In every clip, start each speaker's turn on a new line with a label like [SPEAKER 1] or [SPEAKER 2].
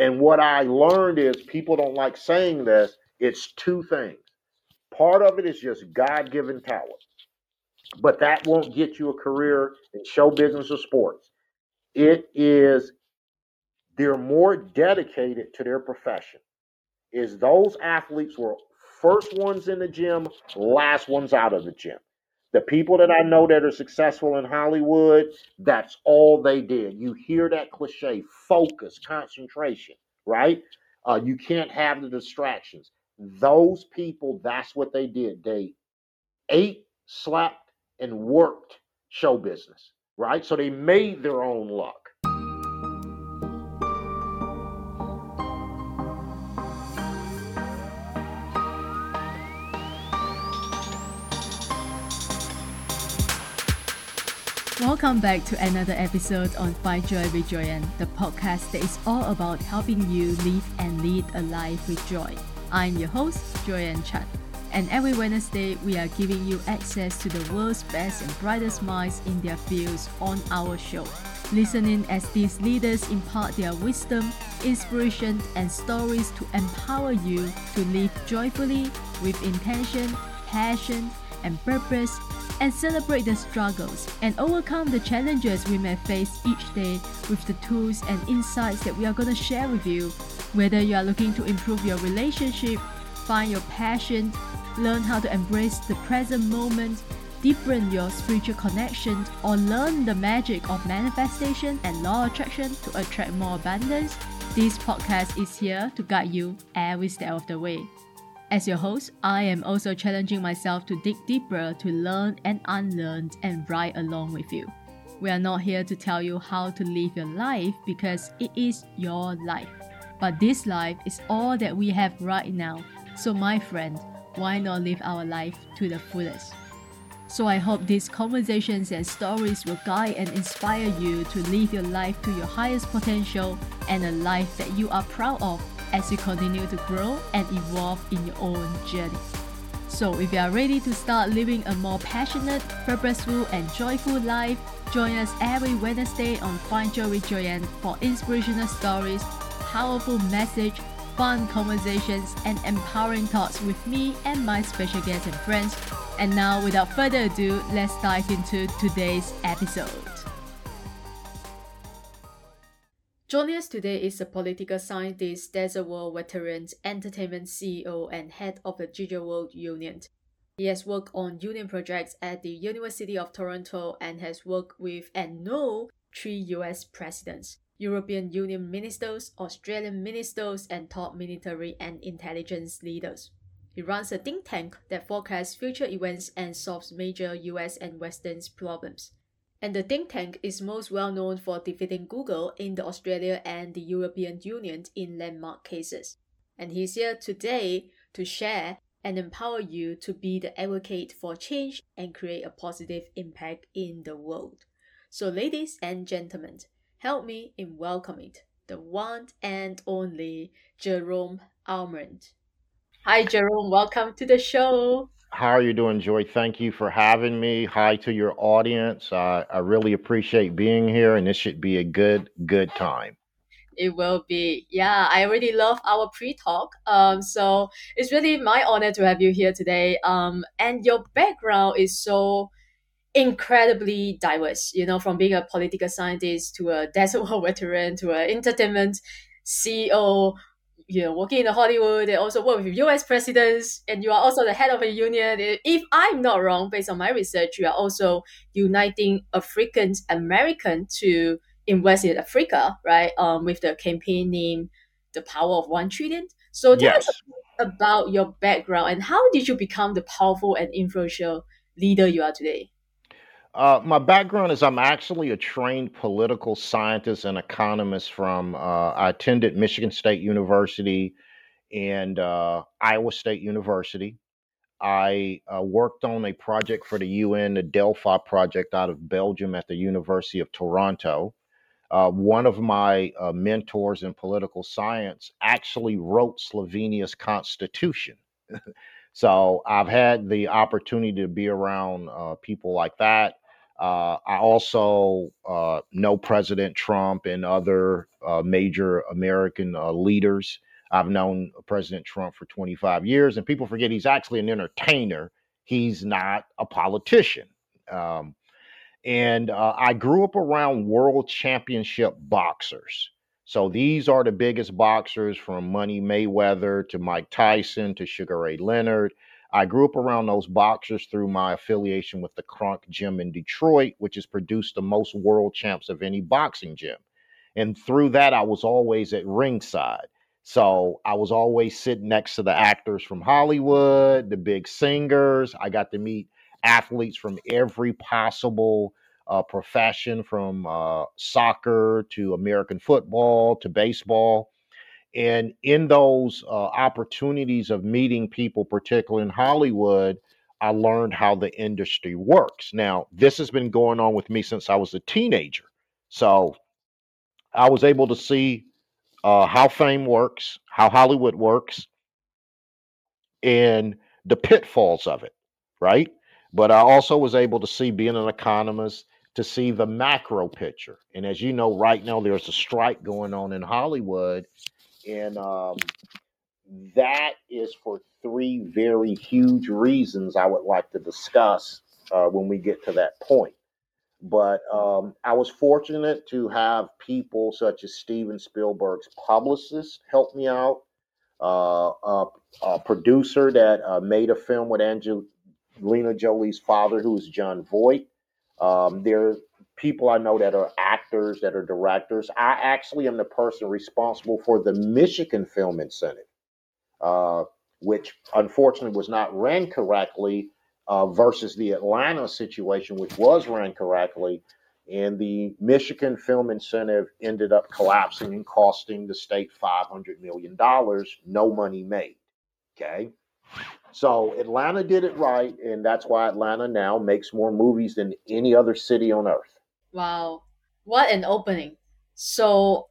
[SPEAKER 1] And what I learned is people don't like saying this. It's two things. Part of it is just God given talent, but that won't get you a career in show business or sports. It is, they're more dedicated to their profession. Is those athletes were first ones in the gym, last ones out of the gym. The people that I know that are successful in Hollywood, that's all they did. You hear that cliche focus, concentration, right? Uh, you can't have the distractions. Those people, that's what they did. They ate, slept, and worked show business, right? So they made their own luck.
[SPEAKER 2] Welcome back to another episode on Find Joy with Joyan, the podcast that is all about helping you live and lead a life with joy. I'm your host, Joyan Chan. And every Wednesday, we are giving you access to the world's best and brightest minds in their fields on our show. Listen in as these leaders impart their wisdom, inspiration, and stories to empower you to live joyfully with intention, passion, and purpose and celebrate the struggles and overcome the challenges we may face each day with the tools and insights that we are going to share with you. Whether you are looking to improve your relationship, find your passion, learn how to embrace the present moment, deepen your spiritual connection, or learn the magic of manifestation and law of attraction to attract more abundance, this podcast is here to guide you every step of the way. As your host, I am also challenging myself to dig deeper to learn and unlearn and ride along with you. We are not here to tell you how to live your life because it is your life. But this life is all that we have right now. So, my friend, why not live our life to the fullest? So, I hope these conversations and stories will guide and inspire you to live your life to your highest potential and a life that you are proud of as you continue to grow and evolve in your own journey. So, if you are ready to start living a more passionate, purposeful, and joyful life, join us every Wednesday on Find Joy with Joyan for inspirational stories, powerful message, fun conversations, and empowering thoughts with me and my special guests and friends. And now, without further ado, let's dive into today's episode. Joining us today is a political scientist, desert world veteran, entertainment CEO, and head of the Digital World Union. He has worked on UN projects at the University of Toronto and has worked with and know three US presidents, European Union ministers, Australian ministers, and top military and intelligence leaders. He runs a think tank that forecasts future events and solves major US and Western problems and the think tank is most well known for defeating Google in the Australia and the European Union in landmark cases. And he's here today to share and empower you to be the advocate for change and create a positive impact in the world. So, ladies and gentlemen, help me in welcoming the one and only Jerome Almon. Hi, Jerome. Welcome to the show.
[SPEAKER 1] How are you doing, Joy? Thank you for having me. Hi to your audience. Uh, I really appreciate being here, and this should be a good, good time.
[SPEAKER 2] It will be. Yeah, I really love our pre-talk. Um, so it's really my honor to have you here today. Um, and your background is so incredibly diverse. You know, from being a political scientist to a desert war veteran to an entertainment CEO you know, working in Hollywood and also work with US presidents, and you are also the head of a union. If I'm not wrong, based on my research, you are also uniting African American to invest in Africa, right? Um, with the campaign name "The Power of One Trillion." So tell yes. us about your background and how did you become the powerful and influential leader you are today?
[SPEAKER 1] Uh, my background is I'm actually a trained political scientist and economist from, uh, I attended Michigan State University and uh, Iowa State University. I uh, worked on a project for the UN, the Delphi project out of Belgium at the University of Toronto. Uh, one of my uh, mentors in political science actually wrote Slovenia's constitution. so I've had the opportunity to be around people like that Uh, I also uh, know President Trump and other uh, major American uh, leaders. I've known President Trump for 25 years, and people forget he's actually an entertainer. He's not a politician. Um, and uh, I grew up around world championship boxers. So these are the biggest boxers from Money Mayweather to Mike Tyson to Sugar Ray Leonard. I grew up around those boxers through my affiliation with the Kronk Gym in Detroit, which has produced the most world champs of any boxing gym. And through that, I was always at ringside. So I was always sitting next to the actors from Hollywood, the big singers. I got to meet athletes from every possible uh, profession, from uh, soccer to American football to baseball. And in those uh, opportunities of meeting people, particularly in Hollywood, I learned how the industry works. Now, this has been going on with me since I was a teenager. So I was able to see uh, how fame works, how Hollywood works, and the pitfalls of it, right? But I also was able to see, being an economist, to see the macro picture. And as you know, right now there's a strike going on in Hollywood, and um, that is for three very huge reasons I would like to discuss uh, when we get to that point. But um, I was fortunate to have people such as Steven Spielberg's publicist help me out, uh, a, a producer that uh, made a film with Angelina Jolie's father, who is Jon Voight. Um, there people I know that are actors, that are directors. I actually am the person responsible for the Michigan Film Incentive, uh, which unfortunately was not ran correctly uh, versus the Atlanta situation, which was ran correctly. And the Michigan Film Incentive ended up collapsing and costing the state $500 million, no money made. Okay. So Atlanta did it right, and that's why Atlanta now makes more movies than any other city on earth.
[SPEAKER 2] Wow, what an opening! So,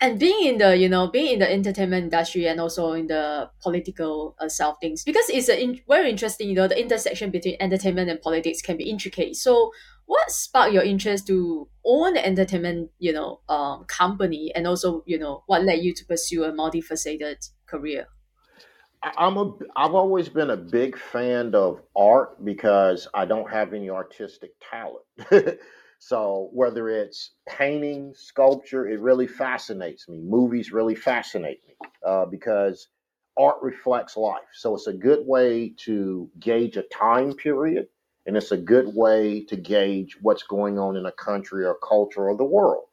[SPEAKER 2] and being in the you know being in the entertainment industry and also in the political uh, side of things because it's a in, very interesting you know the intersection between entertainment and politics can be intricate. So, what sparked your interest to own an entertainment you know um, company and also you know what led you to pursue a multifaceted career?
[SPEAKER 1] I'm a I've always been a big fan of art because I don't have any artistic talent. so whether it's painting, sculpture, it really fascinates me. Movies really fascinate me uh, because art reflects life. So it's a good way to gauge a time period, and it's a good way to gauge what's going on in a country or culture or the world.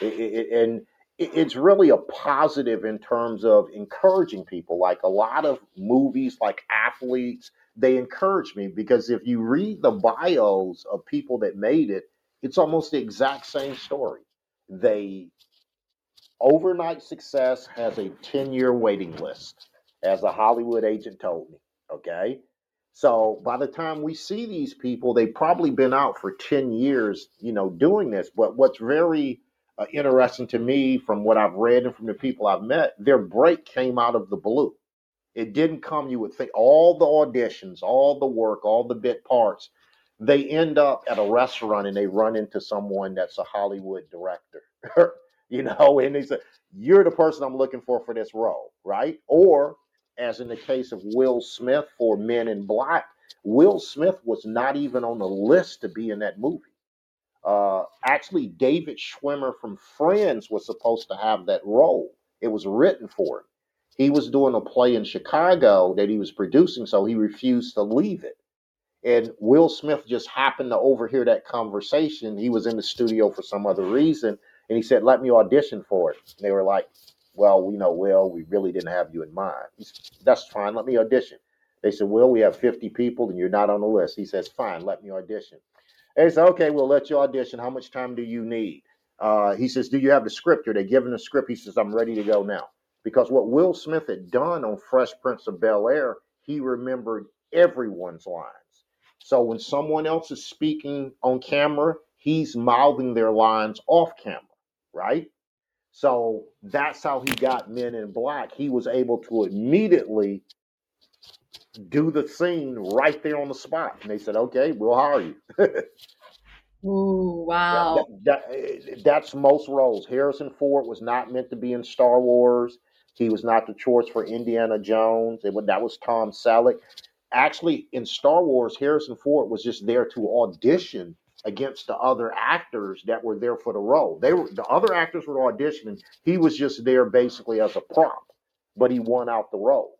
[SPEAKER 1] It, it, and it's really a positive in terms of encouraging people. Like a lot of movies, like athletes, they encourage me because if you read the bios of people that made it, it's almost the exact same story. They overnight success has a 10 year waiting list, as a Hollywood agent told me. Okay. So by the time we see these people, they've probably been out for 10 years, you know, doing this. But what's very uh, interesting to me from what I've read and from the people I've met, their break came out of the blue. It didn't come, you would think, all the auditions, all the work, all the bit parts. They end up at a restaurant and they run into someone that's a Hollywood director, you know, and they say, You're the person I'm looking for for this role, right? Or, as in the case of Will Smith for Men in Black, Will Smith was not even on the list to be in that movie. Uh, actually, David Schwimmer from Friends was supposed to have that role. It was written for him. He was doing a play in Chicago that he was producing, so he refused to leave it. And Will Smith just happened to overhear that conversation. He was in the studio for some other reason, and he said, "Let me audition for it." And they were like, "Well, we know, Will, we really didn't have you in mind." Said, That's fine. Let me audition. They said, "Will, we have 50 people, and you're not on the list." He says, "Fine. Let me audition." They said, okay, we'll let you audition. How much time do you need? Uh, he says, do you have the script? Are they give him the script? He says, I'm ready to go now. Because what Will Smith had done on Fresh Prince of Bel Air, he remembered everyone's lines. So when someone else is speaking on camera, he's mouthing their lines off camera, right? So that's how he got Men in Black. He was able to immediately do the scene right there on the spot. And they said, okay, we'll hire you.
[SPEAKER 2] Oh,
[SPEAKER 1] That,
[SPEAKER 2] wow.
[SPEAKER 1] that, that, eh, that's most roles. Harrison Ford was not meant to be in Star Wars. He was not the choice for Indiana Jones. It, that was Tom Selleck. Actually, in Star Wars, Harrison Ford was just there to audition against the other actors that were there for the role. They were the other actors were auditioning. He was just there basically as a prop, but he won out the role.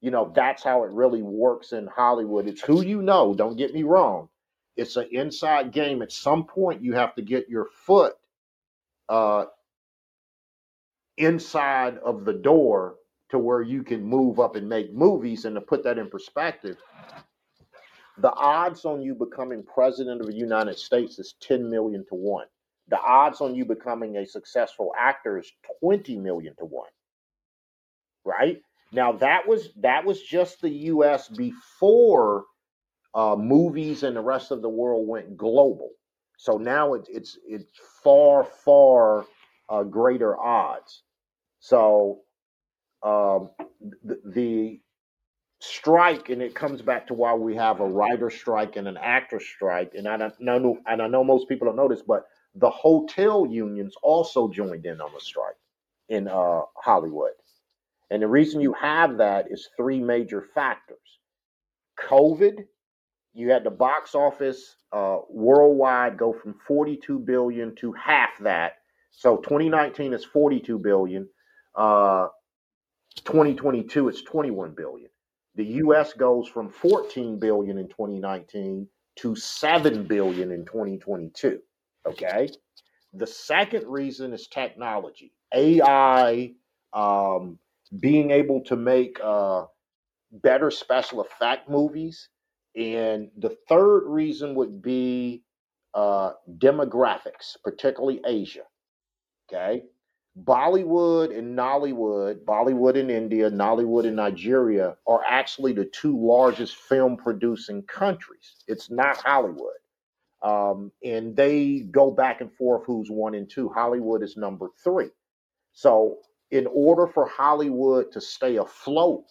[SPEAKER 1] You know, that's how it really works in Hollywood. It's who you know. Don't get me wrong. It's an inside game. At some point, you have to get your foot uh, inside of the door to where you can move up and make movies. And to put that in perspective, the odds on you becoming president of the United States is 10 million to 1. The odds on you becoming a successful actor is 20 million to 1, right? Now that was that was just the US before uh, movies and the rest of the world went global. So now it's it's it's far far uh, greater odds. So um, the, the strike, and it comes back to why we have a writer strike and an actor strike. And I know, and I know most people don't know this, but the hotel unions also joined in on the strike in uh, Hollywood. And the reason you have that is three major factors: COVID. You had the box office uh, worldwide go from 42 billion to half that. So 2019 is 42 billion. Uh, 2022 it's 21 billion. The US goes from 14 billion in 2019 to 7 billion in 2022. Okay? The second reason is technology. AI um, being able to make uh, better special effect movies. And the third reason would be uh, demographics, particularly Asia. Okay. Bollywood and Nollywood, Bollywood in India, Nollywood in Nigeria are actually the two largest film producing countries. It's not Hollywood. Um, and they go back and forth who's one and two. Hollywood is number three. So, in order for Hollywood to stay afloat,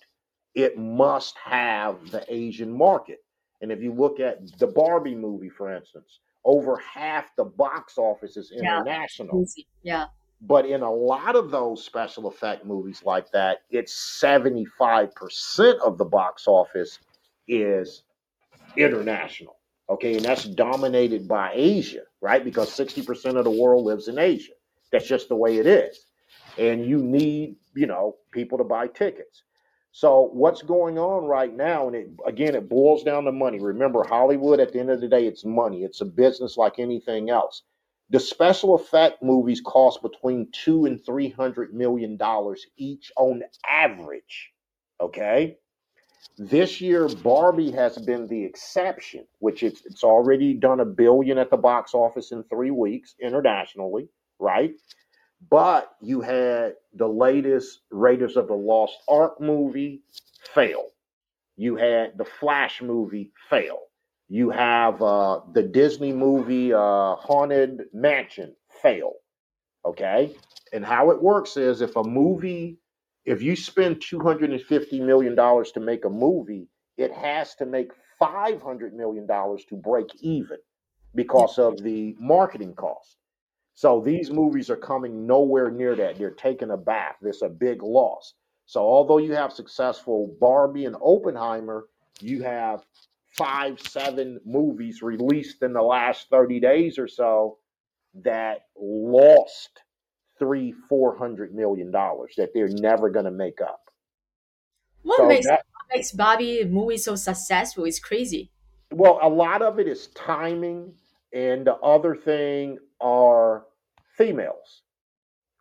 [SPEAKER 1] it must have the Asian market. And if you look at the Barbie movie, for instance, over half the box office is international.
[SPEAKER 2] Easy. Yeah.
[SPEAKER 1] But in a lot of those special effect movies like that, it's 75% of the box office is international. Okay, and that's dominated by Asia, right? Because 60% of the world lives in Asia. That's just the way it is. And you need, you know, people to buy tickets. So what's going on right now, and it again, it boils down to money. Remember, Hollywood at the end of the day, it's money. It's a business like anything else. The special effect movies cost between two and three hundred million dollars each on average. Okay. This year, Barbie has been the exception, which it's, it's already done a billion at the box office in three weeks internationally, right? But you had the latest Raiders of the Lost Ark movie fail. You had the Flash movie fail. You have uh, the Disney movie uh, Haunted Mansion fail. Okay. And how it works is if a movie, if you spend $250 million to make a movie, it has to make $500 million to break even because of the marketing cost. So these movies are coming nowhere near that. They're taking a bath. There's a big loss. So although you have successful Barbie and Oppenheimer, you have five, seven movies released in the last 30 days or so that lost three, four hundred million dollars that they're never going to make up.
[SPEAKER 2] What
[SPEAKER 1] So
[SPEAKER 2] makes
[SPEAKER 1] that
[SPEAKER 2] what makes Barbie movie so successful? is crazy.
[SPEAKER 1] well, a lot of it is timing, and the other thing are females,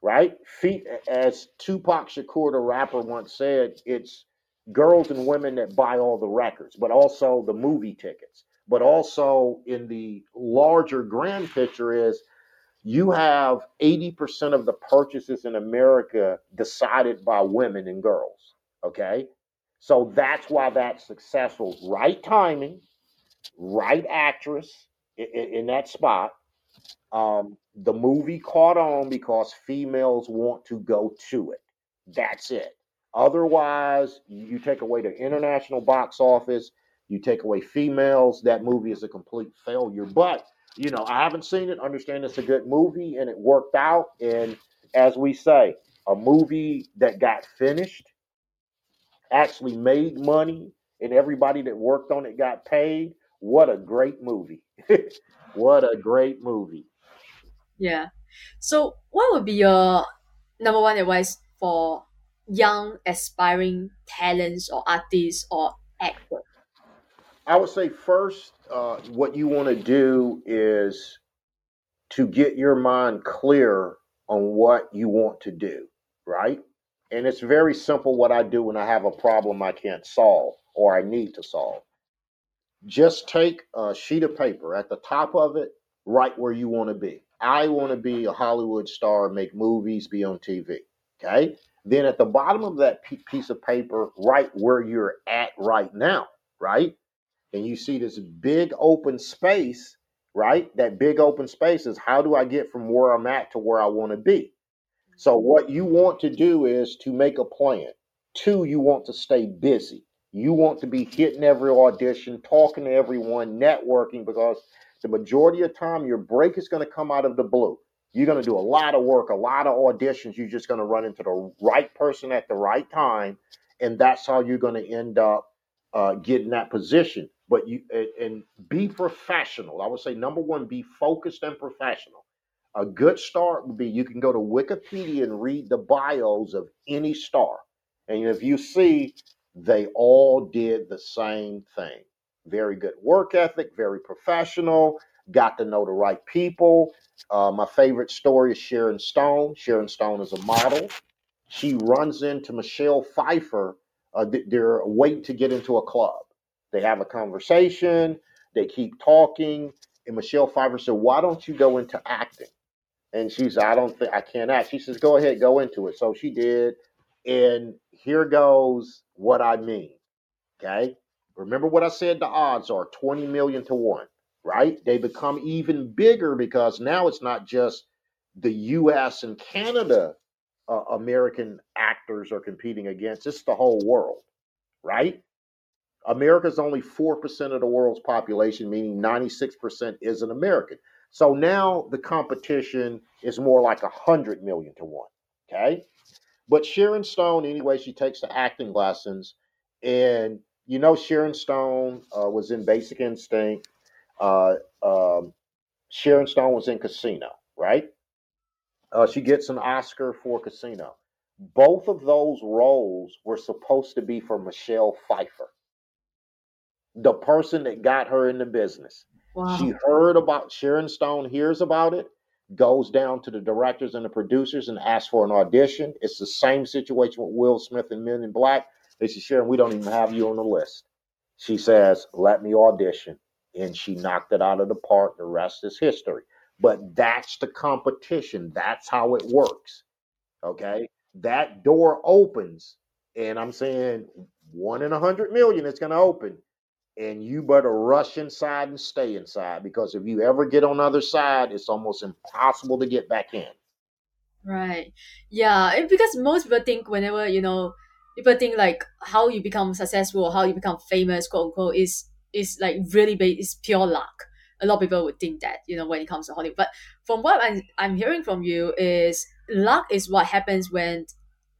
[SPEAKER 1] right? Fe- as Tupac Shakur, the rapper, once said, it's girls and women that buy all the records, but also the movie tickets. But also in the larger grand picture is you have 80% of the purchases in America decided by women and girls. Okay. So that's why that's successful. Right timing, right actress in, in that spot. Um, the movie caught on because females want to go to it. That's it. Otherwise, you take away the international box office, you take away females, that movie is a complete failure. But you know, I haven't seen it. Understand it's a good movie and it worked out. And as we say, a movie that got finished actually made money and everybody that worked on it got paid. What a great movie. what a great movie.
[SPEAKER 2] Yeah. So, what would be your number one advice for young aspiring talents or artists or actors?
[SPEAKER 1] I would say first, uh, what you want to do is to get your mind clear on what you want to do, right? And it's very simple what I do when I have a problem I can't solve or I need to solve. Just take a sheet of paper at the top of it, right where you want to be. I want to be a Hollywood star, make movies, be on TV. Okay. Then at the bottom of that piece of paper, right where you're at right now, right? And you see this big open space, right? That big open space is how do I get from where I'm at to where I want to be? So, what you want to do is to make a plan. Two, you want to stay busy. You want to be hitting every audition, talking to everyone, networking, because the majority of time your break is going to come out of the blue. You're going to do a lot of work, a lot of auditions. You're just going to run into the right person at the right time, and that's how you're going to end up uh, getting that position. But you and, and be professional. I would say number one, be focused and professional. A good start would be you can go to Wikipedia and read the bios of any star. And if you see, they all did the same thing. Very good work ethic, very professional, got to know the right people. Uh, my favorite story is Sharon Stone. Sharon Stone is a model. She runs into Michelle Pfeiffer. Uh, they're waiting to get into a club. They have a conversation, they keep talking, and Michelle Pfeiffer said, Why don't you go into acting? And she's, I don't think I can't act. She says, Go ahead, go into it. So she did. And here goes what I mean. Okay. Remember what I said the odds are 20 million to one, right? They become even bigger because now it's not just the US and Canada uh, American actors are competing against, it's the whole world, right? America's only 4% of the world's population, meaning 96% isn't American. So now the competition is more like 100 million to one. Okay. But Sharon Stone, anyway, she takes the acting lessons. And you know, Sharon Stone uh, was in Basic Instinct. Uh, um, Sharon Stone was in Casino, right? Uh, she gets an Oscar for Casino. Both of those roles were supposed to be for Michelle Pfeiffer the person that got her in the business. Wow. She heard about Sharon Stone, hears about it, goes down to the directors and the producers and asks for an audition. It's the same situation with Will Smith and Men in Black. They said, Sharon, we don't even have you on the list. She says, let me audition. And she knocked it out of the park. The rest is history. But that's the competition. That's how it works. Okay. That door opens. And I'm saying one in a hundred million it's going to open and you better rush inside and stay inside because if you ever get on the other side, it's almost impossible to get back in.
[SPEAKER 2] Right. Yeah. because most people think whenever, you know, people think like how you become successful, how you become famous, quote unquote, is is like really big, it's pure luck. A lot of people would think that, you know, when it comes to Hollywood. But from what I'm, I'm hearing from you is luck is what happens when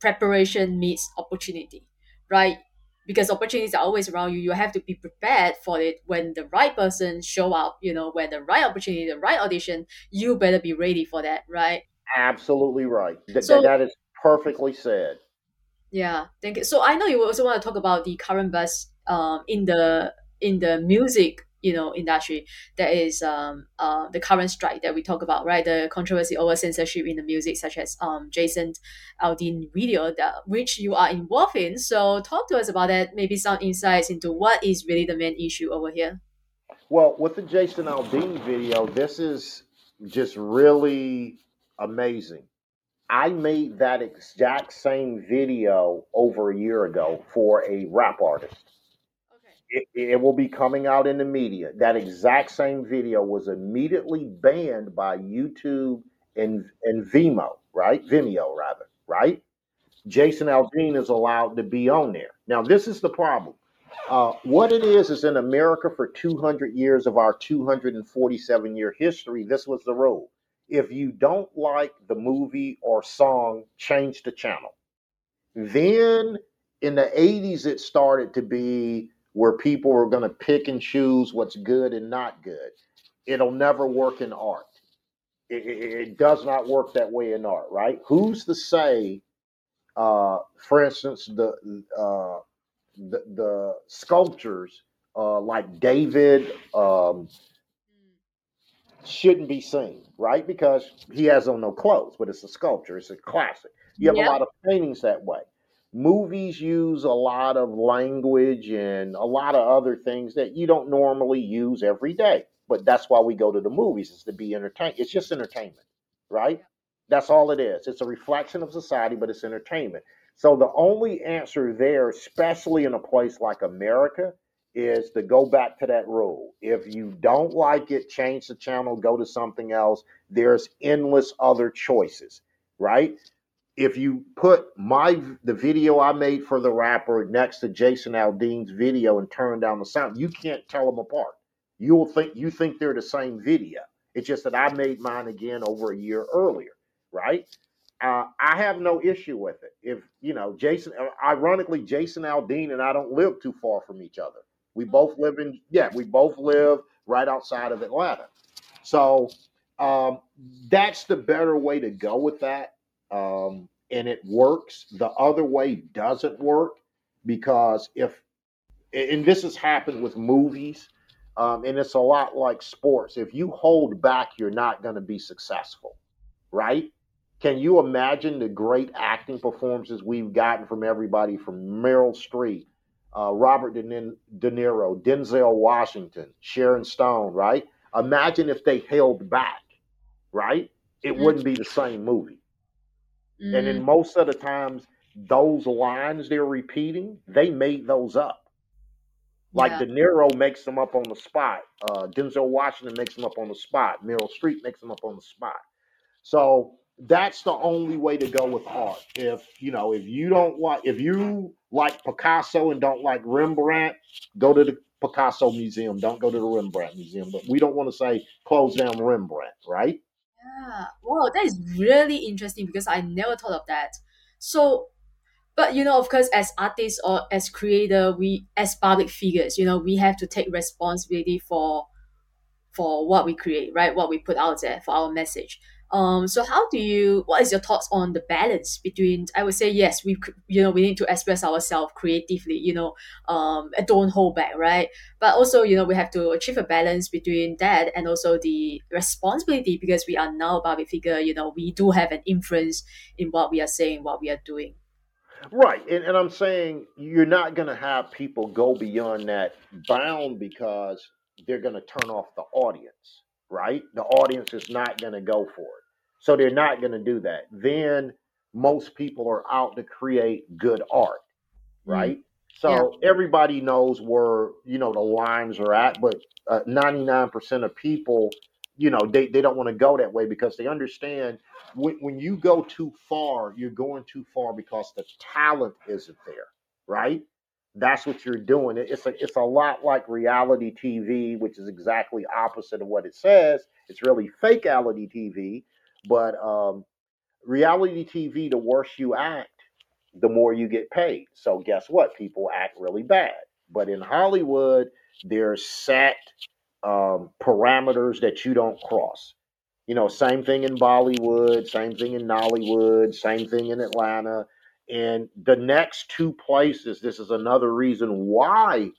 [SPEAKER 2] preparation meets opportunity, right? because opportunities are always around you. You have to be prepared for it. When the right person show up you know when the right opportunity the right audition you better be ready for that right?
[SPEAKER 1] Absolutely right. Th- so, that is perfectly said.
[SPEAKER 2] Yeah. Thank you. So i know you also want to talk about the current buzz um, in the in the music you know industry that is um uh the current strike that we talk about right? The controversy over censorship in the music such as um jason aldean video that which you are involved in. So talk to us about that. Maybe some insights into what is really the main issue over here.
[SPEAKER 1] Well with the jason aldean video this is just really amazing. I made that exact same video over a year ago for a rap artist it, it will be coming out in the media. That exact same video was immediately banned by YouTube and and Vimeo, right? Vimeo rather, right? Jason Aldean is allowed to be on there. Now, this is the problem. Uh, what it is is in America for 200 years of our 247 year history, this was the rule. If you don't like the movie or song, change the channel. Then in the 80s, it started to be where people are going to pick and choose what's good and not good. It'll never work in art. It, it, it does not work that way in art, right? Who's to say, uh, for instance, the uh, the, the sculptures uh, like David um, shouldn't be seen, right? Because he has on no clothes, but it's a sculpture. It's a classic. You have a lot of paintings that way. Movies use a lot of language and a lot of other things that you don't normally use every day. But that's why we go to the movies is to be entertained. It's just entertainment, right? That's all it is. It's a reflection of society, but it's entertainment. So the only answer there, especially in a place like America, is to go back to that rule. If you don't like it, change the channel, go to something else. There's endless other choices, right? If you put my the video I made for the rapper next to Jason Aldean's video and turn down the sound, you can't tell them apart. You'll think you think they're the same video. It's just that I made mine again over a year earlier, right? Uh, I have no issue with it. If you know, Jason, uh, ironically, Jason Aldean and I don't live too far from each other. We both live in, yeah, we both live right outside of Atlanta. So um, that's the better way to go with that. Um, and it works. The other way doesn't work because if, and this has happened with movies, um, and it's a lot like sports. If you hold back, you're not going to be successful, right? Can you imagine the great acting performances we've gotten from everybody from Meryl Streep, uh, Robert De, De Niro, Denzel Washington, Sharon Stone, right? Imagine if they held back, right? It mm-hmm. wouldn't be the same movie. Mm-hmm. And then mm-hmm. most of the times, those lines they're repeating, they made those up. Like yeah. De Niro makes them up on the spot. Uh, Denzel Washington makes them up on the spot. Meryl Streep makes them up on the spot. So that's the only way to go with art. If you know, if you don't like, if you like Picasso and don't like Rembrandt, go to the Picasso Museum. Don't go to the Rembrandt Museum. But we don't want to say close down Rembrandt, right?
[SPEAKER 2] Wow, that is really interesting because I never thought of that. So, but you know, of course, as artists or as creator, we as public figures, you know, we have to take responsibility for for what we create, right? What we put out there for our message. Um, so how do you? What is your thoughts on the balance between? I would say yes, we you know we need to express ourselves creatively, you know, um, and don't hold back, right? But also you know we have to achieve a balance between that and also the responsibility because we are now public figure. You know, we do have an influence in what we are saying, what we are doing.
[SPEAKER 1] Right, and, and I'm saying you're not going to have people go beyond that bound because they're going to turn off the audience right? The audience is not going to go for it. So they're not going to do that. Then most people are out to create good art, mm-hmm. right? Mm. So yeah. everybody knows where, you know, the lines are at, but uh, 99% of people, you know, they, they don't want to go that way because they understand when, when you go too far, you're going too far because the talent isn't there, right? That's what you're doing. It's a it's a lot like reality TV, which is exactly opposite of what it says. It's really fake reality TV, but um, reality TV, the worse you act, the more you get paid. So guess what? People act really bad. But in Hollywood, there's set um, parameters that you don't cross. You know, same thing in Bollywood, same thing in Nollywood, same thing in Atlanta and the next two places, this is another reason why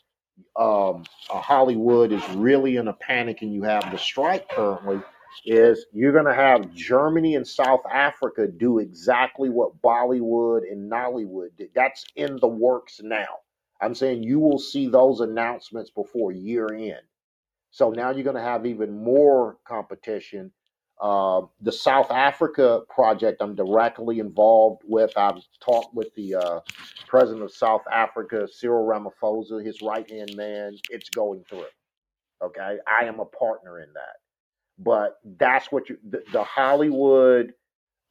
[SPEAKER 1] um, Hollywood is really in a panic and you have the strike currently, is you're going to have Germany and South Africa do exactly what Bollywood and Nollywood did. That's in the works now. I'm saying you will see those announcements before year end. So now you're going to have even more competition uh, the South Africa project, I'm directly involved with. I've talked with the uh, president of South Africa, Cyril Ramaphosa, his right hand man. It's going through. Okay, I am a partner in that. But that's what you the, the Hollywood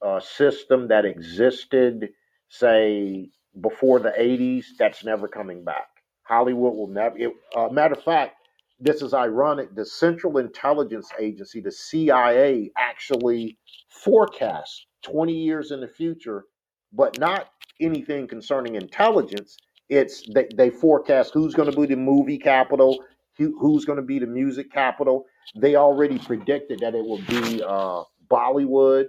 [SPEAKER 1] uh, system that existed, say before the '80s, that's never coming back. Hollywood will never. It, uh, matter of fact, this is ironic. The Central Intelligence Agency, the CIA, actually forecasts 20 years in the future, but not anything concerning intelligence. It's they, they forecast who's going to be the movie capital, who, who's going to be the music capital. They already predicted that it will be uh, Bollywood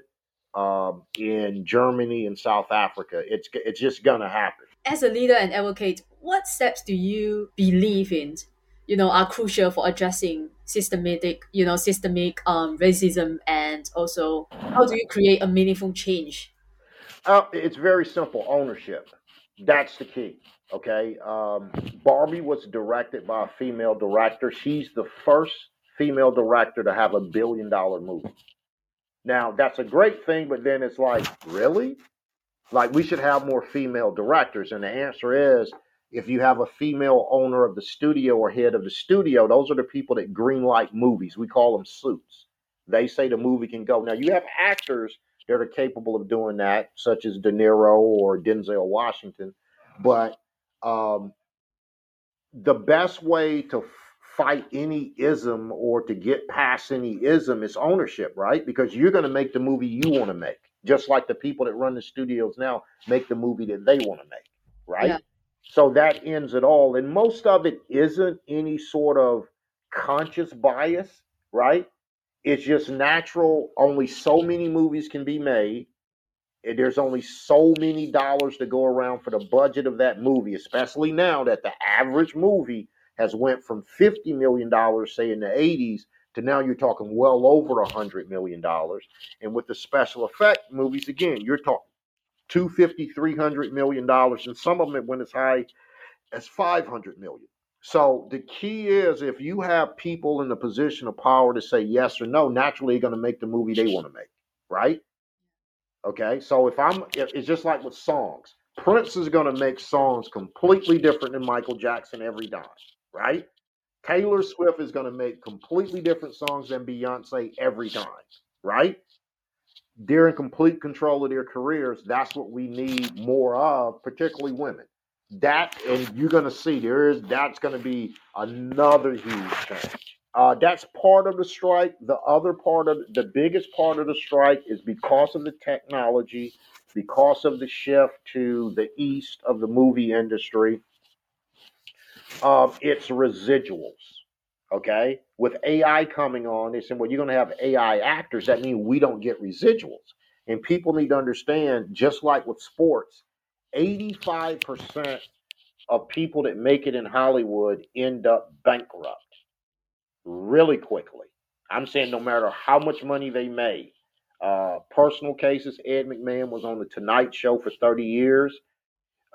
[SPEAKER 1] um, in Germany and South Africa. It's it's just going to happen.
[SPEAKER 2] As a leader and advocate, what steps do you believe in? You know, are crucial for addressing systematic, you know, systemic um, racism, and also how do you create a meaningful change?
[SPEAKER 1] Uh, it's very simple. Ownership. That's the key. Okay. Um, Barbie was directed by a female director. She's the first female director to have a billion dollar movie. Now, that's a great thing, but then it's like, really? Like, we should have more female directors. And the answer is if you have a female owner of the studio or head of the studio, those are the people that greenlight movies. We call them suits. They say the movie can go. Now, you have actors that are capable of doing that, such as De Niro or Denzel Washington. But um, the best way to fight any ism or to get past any ism is ownership, right? Because you're going to make the movie you want to make, just like the people that run the studios now make the movie that they want to make, right? Yeah. So that ends it all. And most of it isn't any sort of conscious bias, right? It's just natural. Only so many movies can be made And there's only so many dollars to go around for the budget of that movie, especially now that the average movie has went from 50 million dollars, say in the 80s, to now you're talking well over a hundred million dollars. And with the special effect movies, again, you're talking 250, 300 million dollars, and some of them went as high as 500 million. So the key is if you have people in the position of power to say yes or no, naturally you're going to make the movie they want to make, right? Okay, so if I'm, it's just like with songs. Prince is going to make songs completely different than Michael Jackson every time, right? Taylor Swift is going to make completely different songs than Beyonce every time, right? They're in complete control of their careers. That's what we need more of, particularly women. That, and you're going to see there is, that's going to be another huge change. Uh, that's part of the strike. The other part of the biggest part of the strike is because of the technology, because of the shift to the east of the movie industry. Um, it's residuals. Okay, with AI coming on, they said, "Well, you're going to have AI actors. That means we don't get residuals." And people need to understand, just like with sports, 85% of people that make it in Hollywood end up bankrupt really quickly. I'm saying no matter how much money they made. Uh, personal cases, Ed McMahon was on the Tonight Show for 30 years.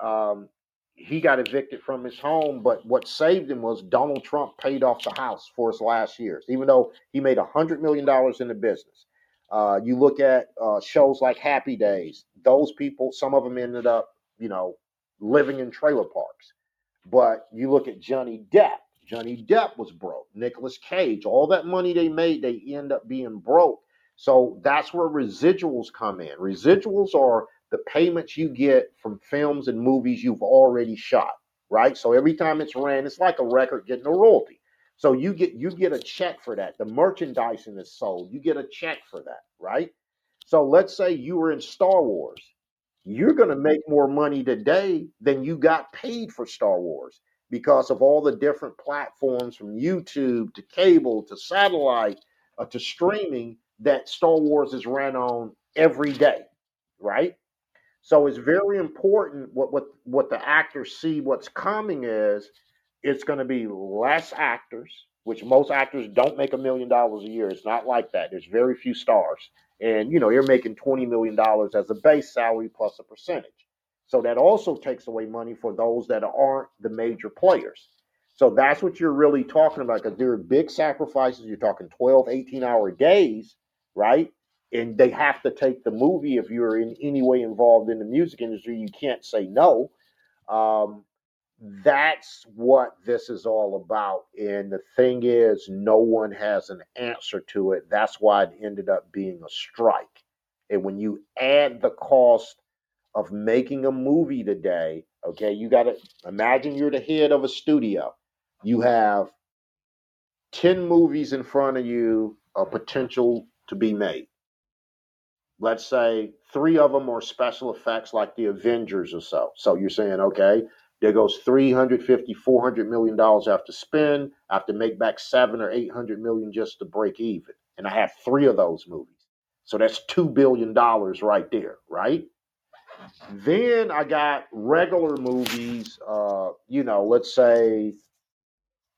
[SPEAKER 1] Um, he got evicted from his home, but what saved him was Donald Trump paid off the house for his last years, even though he made a $100 million in the business. Uh, you look at uh, shows like Happy Days, those people, some of them ended up, you know, living in trailer parks. But you look at Johnny Depp, Johnny Depp was broke. Nicolas Cage, all that money they made, they end up being broke. So that's where residuals come in. Residuals are the payments you get from films and movies you've already shot, right? So every time it's ran, it's like a record getting a royalty. So you get you get a check for that. The merchandising is sold. You get a check for that, right? So let's say you were in Star Wars. You're going to make more money today than you got paid for Star Wars because of all the different platforms from YouTube to cable to satellite uh, to streaming that Star Wars is ran on every day, right? So it's very important what what what the actors see what's coming is it's going to be less actors, which most actors don't make a million dollars a year. It's not like that. There's very few stars. And you know, you're making 20 million dollars as a base salary plus a percentage. So that also takes away money for those that aren't the major players. So that's what you're really talking about because there are big sacrifices. You're talking 12, 18 hour days, right? And they have to take the movie if you're in any way involved in the music industry. You can't say no. Um, that's what this is all about. And the thing is, no one has an answer to it. That's why it ended up being a strike. And when you add the cost of making a movie today, Okay, you got to imagine you're the head of a studio. You have 10 movies in front of you, a potential to be made. Let's say three of them are special effects like the Avengers or so. So you're saying, okay, there goes 350, 400 million dollars I have to spend. I have to make back seven or 800 million just to break even. And I have three of those movies. So that's $2 billion right there, right? Then I got regular movies, uh, you know, let's say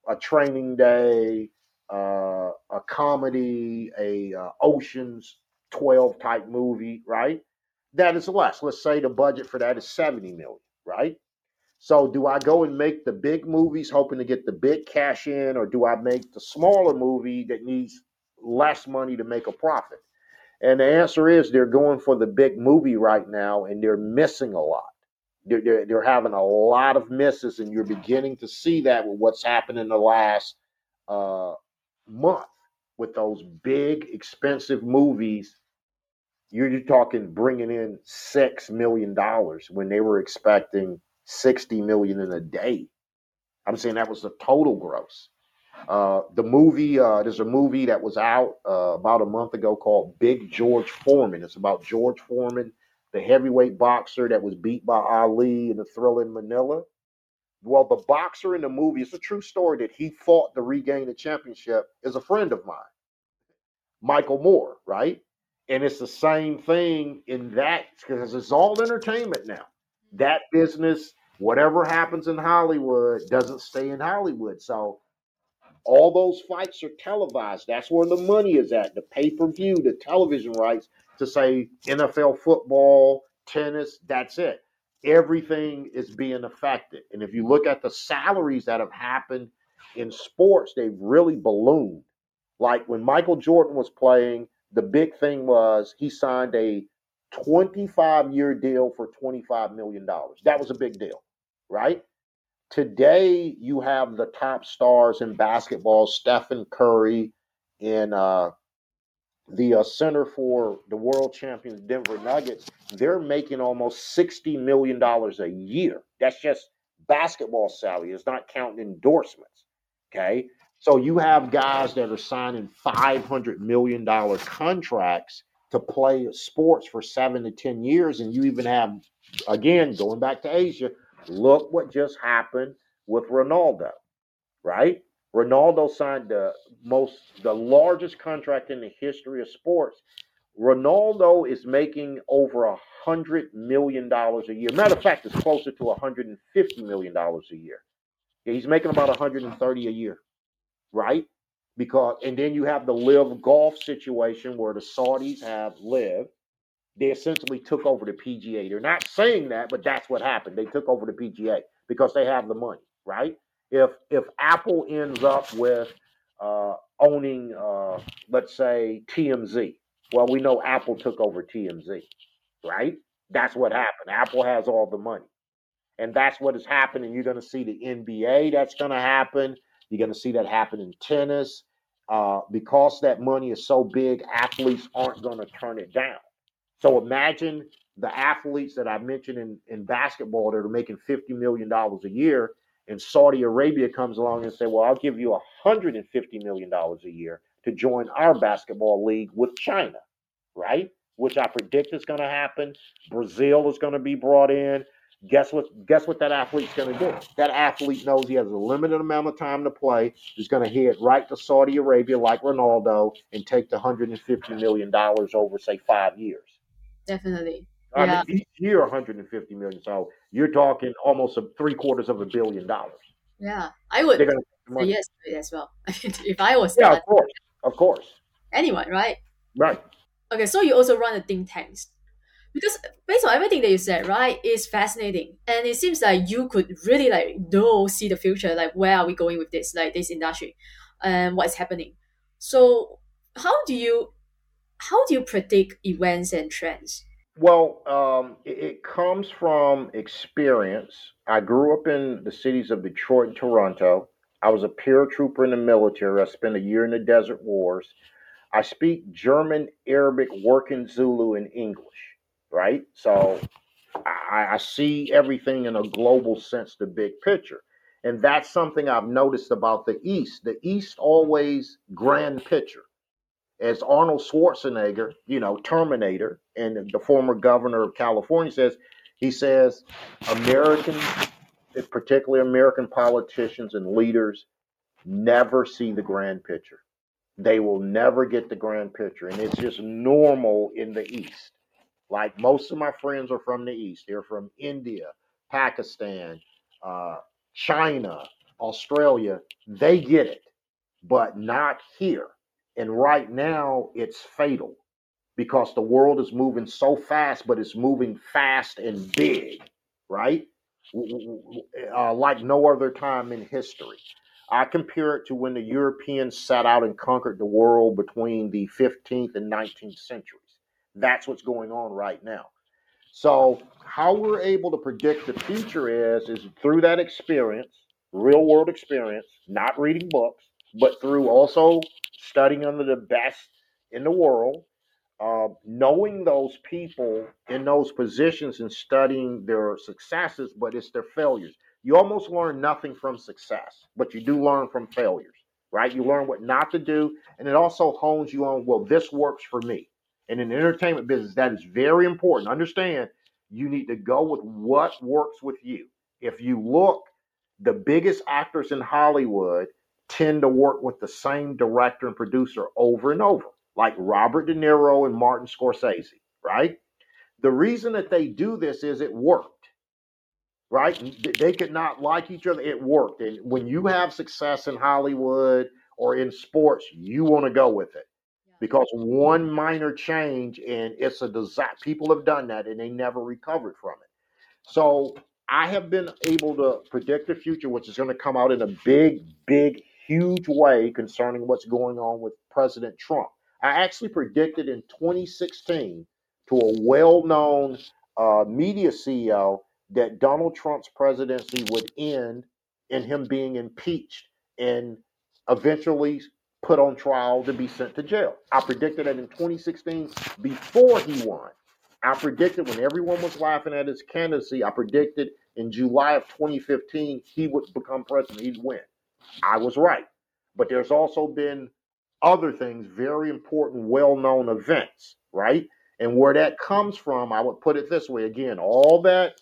[SPEAKER 1] a training day, uh, a comedy, a uh, Ocean's 12 type movie, right? That is less. Let's say the budget for that is 70 million, right? So do I go and make the big movies hoping to get the big cash in, or do I make the smaller movie that needs less money to make a profit? And the answer is they're going for the big movie right now and they're missing a lot. They're, they're, they're having a lot of misses, and you're beginning to see that with what's happened in the last uh, month with those big, expensive movies. You're, you're talking bringing in six million dollars when they were expecting sixty million in a day. I'm saying that was the total gross. Uh, the movie, uh, there's a movie that was out uh, about a month ago called Big George Foreman. It's about George Foreman, the heavyweight boxer that was beat by Ali in the Thrilla in Manila. Well, the boxer in the movie, it's a true story that he fought to regain the championship, is a friend of mine, Michael Moorer, right? And it's the same thing in that because it's all entertainment now. Mm-hmm. That business, whatever happens in Hollywood, doesn't stay in Hollywood. So all those fights are televised. That's where the money is at the pay per view, the television rights to say NFL football, tennis, that's it. Everything is being affected. And if you look at the salaries that have happened in sports, they've really ballooned. Like when Michael Jordan was playing, the big thing was he signed a 25 year deal for $25 million. That was a big deal, right? Today, you have the top stars in basketball, Stephen Curry, in uh, the uh, center for the world champions Denver Nuggets. They're making almost $60 million a year. That's just basketball salary. It's not counting endorsements. Okay. So you have guys that are signing $500 million contracts to play sports for seven to 10 years. And you even have, again, going back to Asia, Look what just happened with Ronaldo, right? Ronaldo signed the most, the largest contract in the history of sports. Ronaldo is making over a hundred million dollars a year. Matter of fact, it's closer to 150 million dollars a year. He's making about 130 a year, right? Because and then you have the live golf situation where the Saudis have LIV, they essentially took over the PGA. They're not saying that, but that's what happened. They took over the PGA because they have the money, right? If if Apple ends up with uh, owning, uh, let's say TMZ, well, we know Apple took over TMZ, right? That's what happened. Apple has all the money, and that's what is happening. You're going to see the NBA. That's going to happen. You're going to see that happen in tennis. Uh, because that money is so big, athletes aren't going to turn it down. So imagine the athletes that I mentioned in, in basketball that are making $50 million a year, and Saudi Arabia comes along and say, Well, I'll give you $150 million a year to join our basketball league with China, right? Which I predict is going to happen. Brazil is going to be brought in. Guess what? Guess what that athlete's going to do? That athlete knows he has a limited amount of time to play. He's going to head right to Saudi Arabia like Ronaldo and take the 150 million dollars over, say, five years
[SPEAKER 2] definitely.
[SPEAKER 1] I yeah. mean, each year 150 million. So you're talking almost a three quarters of a billion dollars.
[SPEAKER 2] Yeah, I would say yes as well. if I was
[SPEAKER 1] yeah, of course, of course.
[SPEAKER 2] Anyone, right?
[SPEAKER 1] Right.
[SPEAKER 2] Okay, so you also run a think tanks because based on everything that you said, right, it's fascinating, and it seems like you could really like know see the future, like where are we going with this, like this industry, and what is happening. So how do you how do you predict events and trends?
[SPEAKER 1] Well, um, it, it, comes from experience. I grew up in the cities of Detroit and Toronto. I was a paratrooper in the military. I spent a year in the Desert Wars. I speak German, Arabic, working Zulu, and English, right? So I, I see everything in a global sense, the big picture. And that's something I've noticed about the East. The East always grand picture. As Arnold Schwarzenegger, you know, Terminator, and the former governor of California says, he says, Americans, particularly American politicians and leaders, never see the grand picture. They will never get the grand picture. And it's just normal in the East. Like most of my friends are from the East, they're from India, Pakistan, uh, China, Australia. They get it, but not here. And right now, it's fatal because the world is moving so fast, but it's moving fast and big, right? Uh, like no other time in history. I compare it to when the Europeans set out and conquered the world between the 15th and 19th centuries. That's what's going on right now. So, how we're able to predict the future is is through that experience, real world experience, not reading books, but through also studying under the best in the world, uh, knowing those people in those positions and studying their successes, but it's their failures. You almost learn nothing from success, but you do learn from failures, right? You learn what not to do, and it also hones you on, well, this works for me. And in the entertainment business, that is very important. Understand, you need to go with what works with you. If you look, the biggest actors in Hollywood tend to work with the same director and producer over and over, like Robert De Niro and Martin Scorsese, right? The reason that they do this is it worked, right? They could not like each other, it worked. And when you have success in Hollywood or in sports, you want to go with it because one minor change and it's a disaster. People have done that and they never recovered from it. So I have been able to predict the future, which is going to come out in a big, big, huge way concerning what's going on with President Trump. I actually predicted in 2016 to a well known uh, media CEO that Donald Trump's presidency would end in him being impeached and eventually put on trial to be sent to jail. I predicted that in 2016 before he won. I predicted when everyone was laughing at his candidacy, I predicted in July of 2015 he would become president, he'd win. I was right. But there's also been other things, very important, well known events, right? And where that comes from, I would put it this way again, all that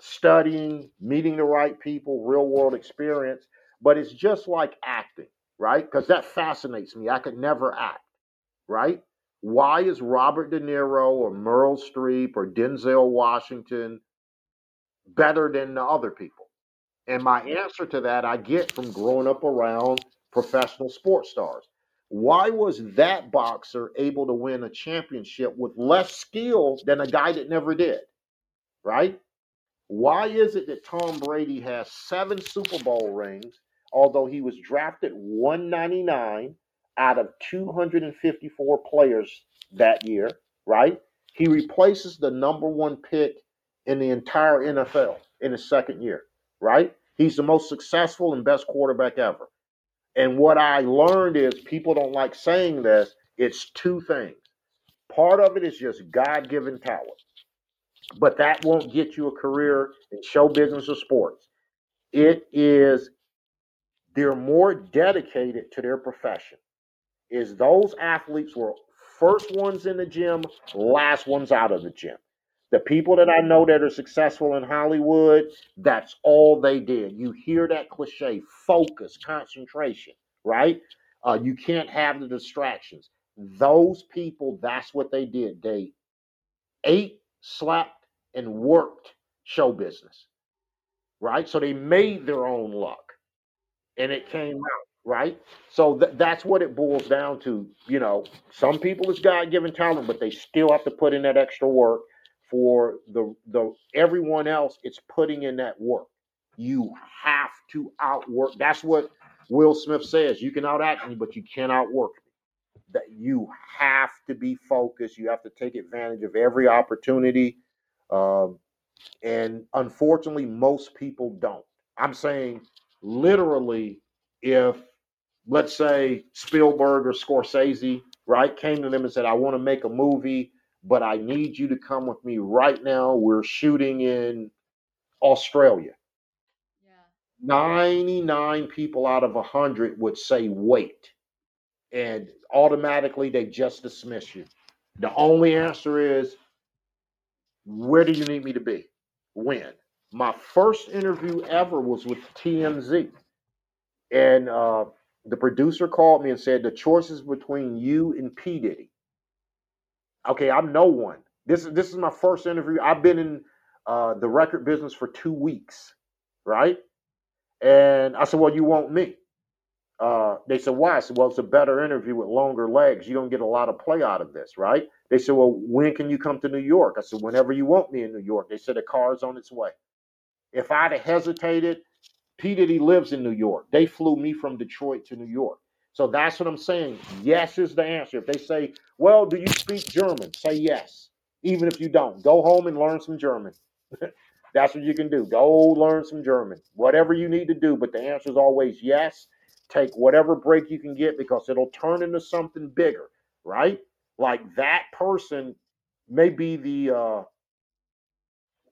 [SPEAKER 1] studying, meeting the right people, real world experience, but it's just like acting right? Because that fascinates me. I could never act, right? Why is Robert De Niro or Meryl Streep or Denzel Washington better than the other people? And my answer to that I get from growing up around professional sports stars. Why was that boxer able to win a championship with less skill than a guy that never did? Right? Why is it that Tom Brady has seven Super Bowl rings although he was drafted 199 out of 254 players that year, right? He replaces the number one pick in the entire NFL in his second year, right? He's the most successful and best quarterback ever. And what I learned is people don't like saying this. It's two things. Part of it is just God given talent, but that won't get you a career in show business or sports. It is they're more dedicated to their profession. Is those athletes were first ones in the gym, last ones out of the gym. The people that I know that are successful in Hollywood, that's all they did. You hear that cliche focus, concentration, right? Uh, you can't have the distractions. Those people, that's what they did. They ate, slept, and worked show business, right? So they made their own luck and it came out right? So th- that's what it boils down to you know. Some people is god-given talent but they still have to put in that extra work for the the everyone else it's putting in that work. You have to outwork. That's what will smith says you can outact me but you can't outwork me. That you have to be focused. You have to take advantage of every opportunity um, and unfortunately most people don't. I'm saying literally, if let's say Spielberg or Scorsese, right, came to them and said, I want to make a movie but I need you to come with me right now. We're shooting in Australia.
[SPEAKER 2] Yeah.
[SPEAKER 1] 99 people out of 100 would say wait, and automatically they just dismiss you. The only answer is where do you need me to be? When? My first interview ever was with TMZ. And uh, the producer called me and said, The choice is between you and P. Diddy. Okay, I'm no one. This is this is my first interview. I've been in uh, the record business for two weeks, right? And I said, Well, you want me? Uh, they said, Why? I said, Well, it's a better interview with longer legs. You don't get a lot of play out of this, right? They said, Well, when can you come to New York? I said, Whenever you want me in New York. They said, The car's on its way. If I'd have hesitated, P. Diddy lives in New York. They flew me from Detroit to New York. So that's what I'm saying. Yes is the answer. If they say, Well, do you speak German? Say yes. Even if you don't, go home and learn some German. that's what you can do. Go learn some German. Whatever you need to do. But the answer is always yes. Take whatever break you can get because it'll turn into something bigger, right? Like that person may be the uh,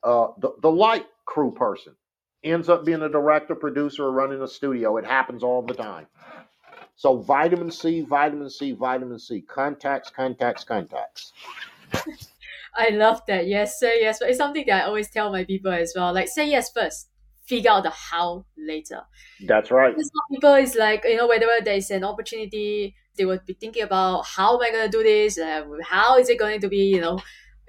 [SPEAKER 1] uh, the, the light crew person ends up being a director, producer, or running a studio. It happens all the time. So vitamin C, vitamin C, vitamin C, contacts, contacts, contacts.
[SPEAKER 2] I love that. Yes, say yes. But it's something that I always tell my people as well. Like say yes first, figure out the how later.
[SPEAKER 1] That's right.
[SPEAKER 2] Because some people is like, you know, whenever there's an opportunity, they would be thinking about how am I gonna do this? Uh, how is it going to be, you know,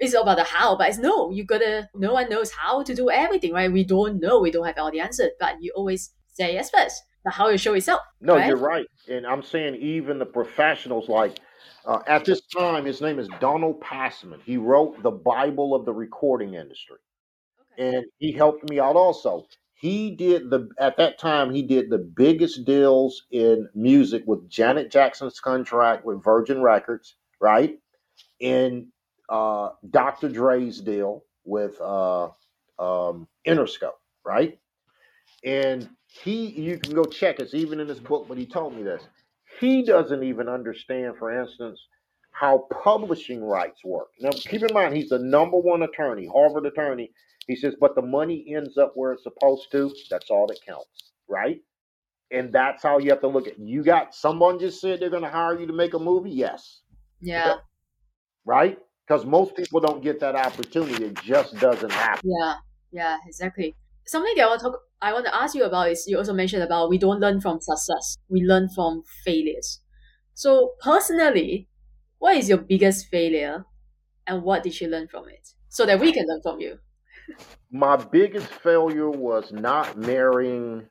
[SPEAKER 2] it's about the how, but it's no, you gotta no one knows how to do everything, right? We don't know, we don't have all the answers, but you always say yes first. The how you show itself.
[SPEAKER 1] No,
[SPEAKER 2] right?
[SPEAKER 1] you're right. And I'm saying even the professionals, like uh, at this time, his name is Donald Passman. He wrote the Bible of the recording industry,
[SPEAKER 2] Okay.
[SPEAKER 1] and he helped me out also. He did the at that time he did the biggest deals in music with Janet Jackson's contract with Virgin Records, right? And uh, Dr. Dre's deal with uh, um, Interscope, right? And he, you can go check. It's even in his book, but he told me this. He doesn't even understand, for instance, how publishing rights work. Now, keep in mind, he's the number one attorney, Harvard attorney. He says, but the money ends up where it's supposed to. That's all that counts, right? And that's how you have to look at. You got someone just said they're going to hire you to make a movie. Yes,
[SPEAKER 2] Yeah,
[SPEAKER 1] right? Because most people don't get that opportunity. It just doesn't happen.
[SPEAKER 2] yeah, yeah, exactly. Something that I want to talk I want to ask you about is you also mentioned about we don't learn from success. We learn from failures. So personally, what is your biggest failure and what did you learn from it? So that we can learn from you.
[SPEAKER 1] My biggest failure was not marrying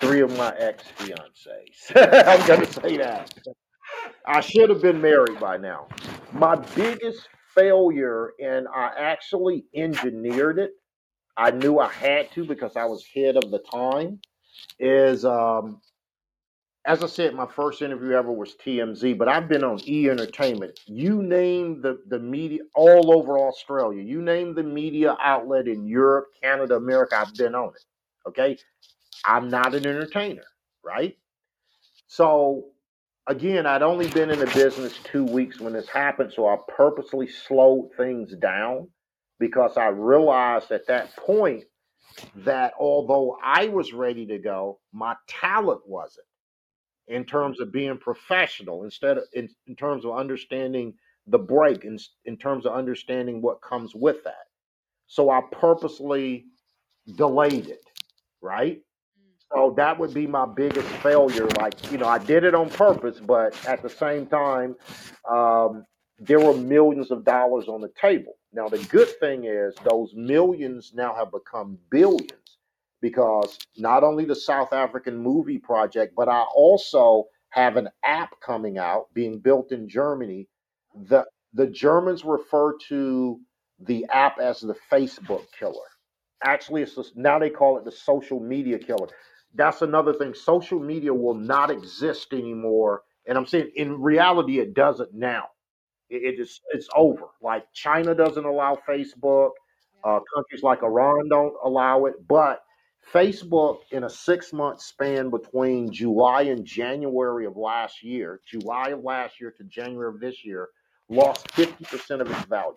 [SPEAKER 1] three of my ex fiancées. I'm going to say that. I should have been married by now. My biggest failure, and I actually engineered it, I knew I had to because I was head of the time, is um, as I said, my first interview ever was TMZ, but I've been on E Entertainment. You name the, the media all over Australia, you name the media outlet in Europe, Canada, America, I've been on it. Okay. I'm not an entertainer, right? So again, I'd only been in the business two weeks when this happened, so I purposely slowed things down because I realized at that point that although I was ready to go, my talent wasn't in terms of being professional instead of in, in terms of understanding the break in, in terms of understanding what comes with that. So I purposely delayed it, right? So that would be my biggest failure. Like, you know, I did it on purpose, but at the same time, um, there were millions of dollars on the table. Now, the good thing is those millions now have become billions because not only the South African movie project, but I also have an app coming out being built in Germany. The the Germans refer to the app as the Facebook killer. Actually, it's the, now they call it the social media killer. That's another thing. Social media will not exist anymore, and I'm saying in reality, it doesn't now. It, it is it's over. Like China doesn't allow Facebook. Uh, countries like Iran don't allow it, but Facebook, in a six month span between July and January of last year, July of last year to January of this year, lost 50% of its value.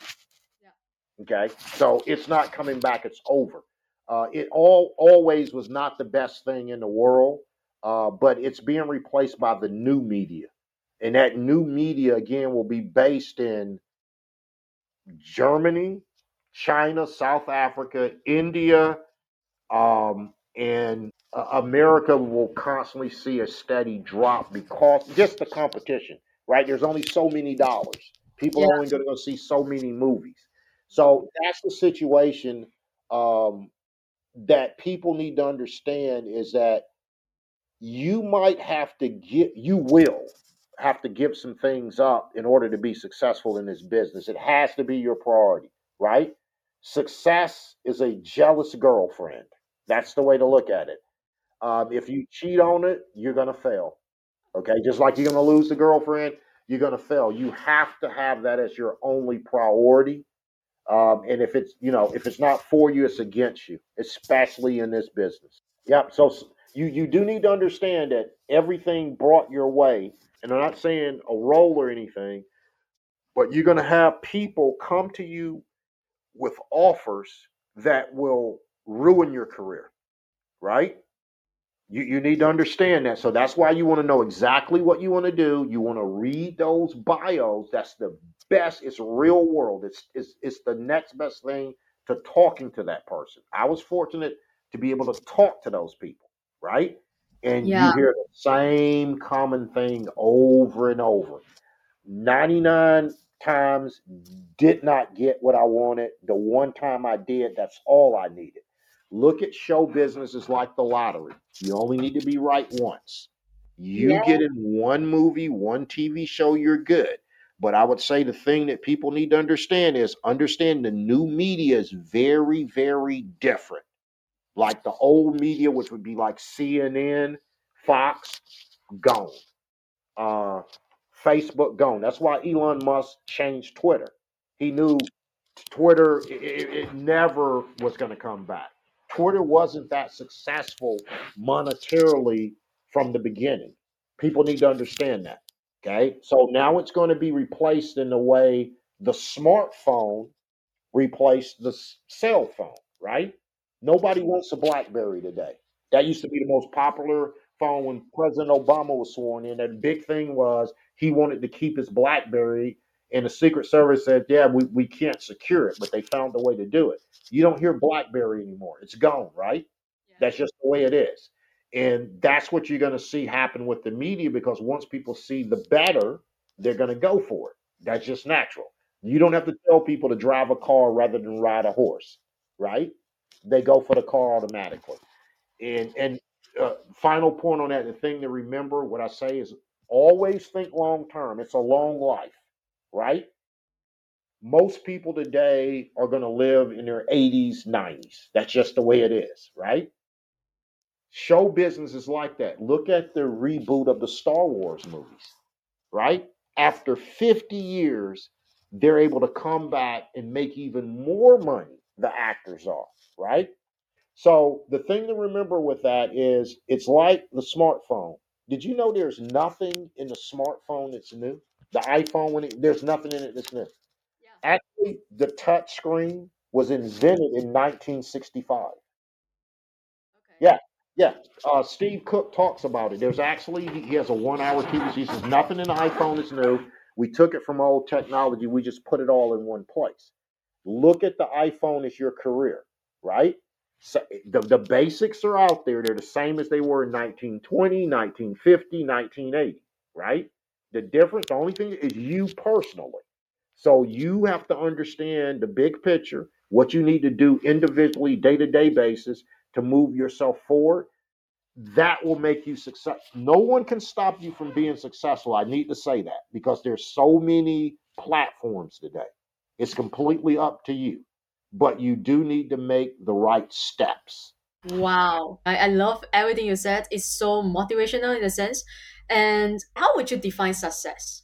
[SPEAKER 2] Yeah.
[SPEAKER 1] Okay, so it's not coming back, it's over. Uh, it all always was not the best thing in the world, uh, but it's being replaced by the new media. And that new media, again, will be based in Germany, China, South Africa, India, um, and uh, America will constantly see a steady drop because just the competition, right? There's only so many dollars. People
[SPEAKER 2] Yeah.
[SPEAKER 1] are only going to go see so many movies. So that's the situation um, that people need to understand is that you might have to get, you will have to give some things up in order to be successful in this business. It has to be your priority, right? Success is a jealous girlfriend. That's the way to look at it. Um, if you cheat on it, you're going to fail. Okay. Just like you're going to lose the girlfriend, you're going to fail. You have to have that as your only priority. Um, and if it's, you know, if it's not for you, it's against you, especially in this business. Yep. So you, you do need to understand that everything brought your way, and I'm not saying a role or anything, but you're going to have people come to you with offers that will ruin your career, right? You, you need to understand that. So that's why you want to know exactly what you want to do. You want to read those bios. That's the best. It's real world. It's, it's, it's the next best thing to talking to that person. I was fortunate to be able to talk to those people, right? And
[SPEAKER 2] Yeah.
[SPEAKER 1] you hear the same common thing over and over. 99 times did not get what I wanted. The one time I did, that's all I needed. Look at show business businesses like the lottery. You only need to be right once. You
[SPEAKER 2] Yeah.
[SPEAKER 1] get in one movie, one TV show, you're good. But I would say the thing that people need to understand is understand the new media is very, very different. Like the old media, which would be like CNN, Fox, gone. Uh, Facebook gone. That's why Elon Musk changed Twitter. He knew Twitter, it, it, it never was going to come back. Twitter wasn't that successful monetarily from the beginning. People need to understand that. Okay. So now it's going to be replaced in the way the smartphone replaced the cell phone, right? Nobody wants a Blackberry today. That used to be the most popular phone when President Obama was sworn in. The big thing was he wanted to keep his Blackberry, and the Secret Service said, Yeah, we, we can't secure it, but they found a way to do it. You don't hear Blackberry anymore. It's gone, right? That's just the way it is. And that's what you're going to see happen with the media because once people see the better, they're going to go for it. That's just natural. You don't have to tell people to drive a car rather than ride a horse, right? They go for the car automatically. And and uh, final point on that, the thing to remember, what I say is always think long term. It's a long life, right? Most people today are going to live in their 80s, 90s. That's just the way it is, right? Show business is like that. Look at the reboot of the Star Wars movies, right? After 50 years, they're able to come back and make even more money, the actors are, right? So the thing to remember with that is it's like the smartphone. Did you know there's nothing in the smartphone that's new? The iPhone, when it, there's nothing in it that's new. Actually, the touch screen was invented in 1965. Yeah, yeah. Uh, Steve Cook talks about it. There's actually he, he has a one-hour TV. He says nothing in the iPhone is new. We took it from old technology. We just put it all in one place. Look at the iPhone as your career, right? So the, the basics are out there. They're the same as they were in 1920, 1950, 1980, right? The difference, the only thing is you personally. So you have to understand the big picture, what you need to do individually, day to day basis to move yourself forward. That will make you successful. No one can stop you from being successful. I need to say that because there's so many platforms today. It's completely up to you, but you do need to make the right steps.
[SPEAKER 2] Wow. I, I love everything you said. It's so motivational in a sense. And how would you define success?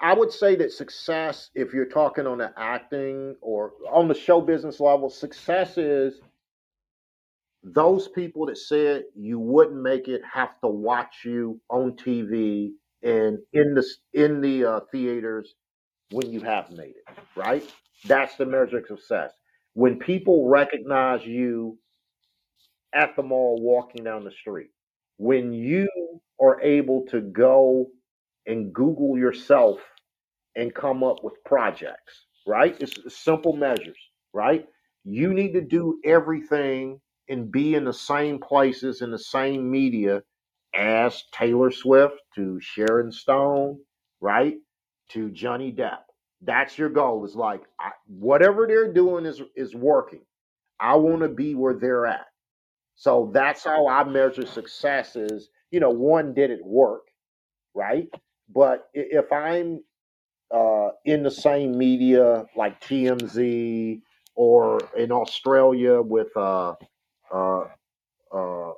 [SPEAKER 1] I would say that success, if you're talking on the acting or on the show business level, success is those people that said you wouldn't make it have to watch you on TV and in the in the uh, theaters when you have made it, right? That's the measure of success. When people recognize you at the mall walking down the street, when you are able to go and Google yourself and come up with projects, right? It's simple measures, right? You need to do everything and be in the same places in the same media as Taylor Swift to Sharon Stone, right? To Johnny Depp. That's your goal. Is like I, whatever they're doing is is working. I want to be where they're at. So that's how I measure success. Is you know, one did it work, right? But if I'm uh, in the same media like TMZ or in Australia with uh, uh, uh,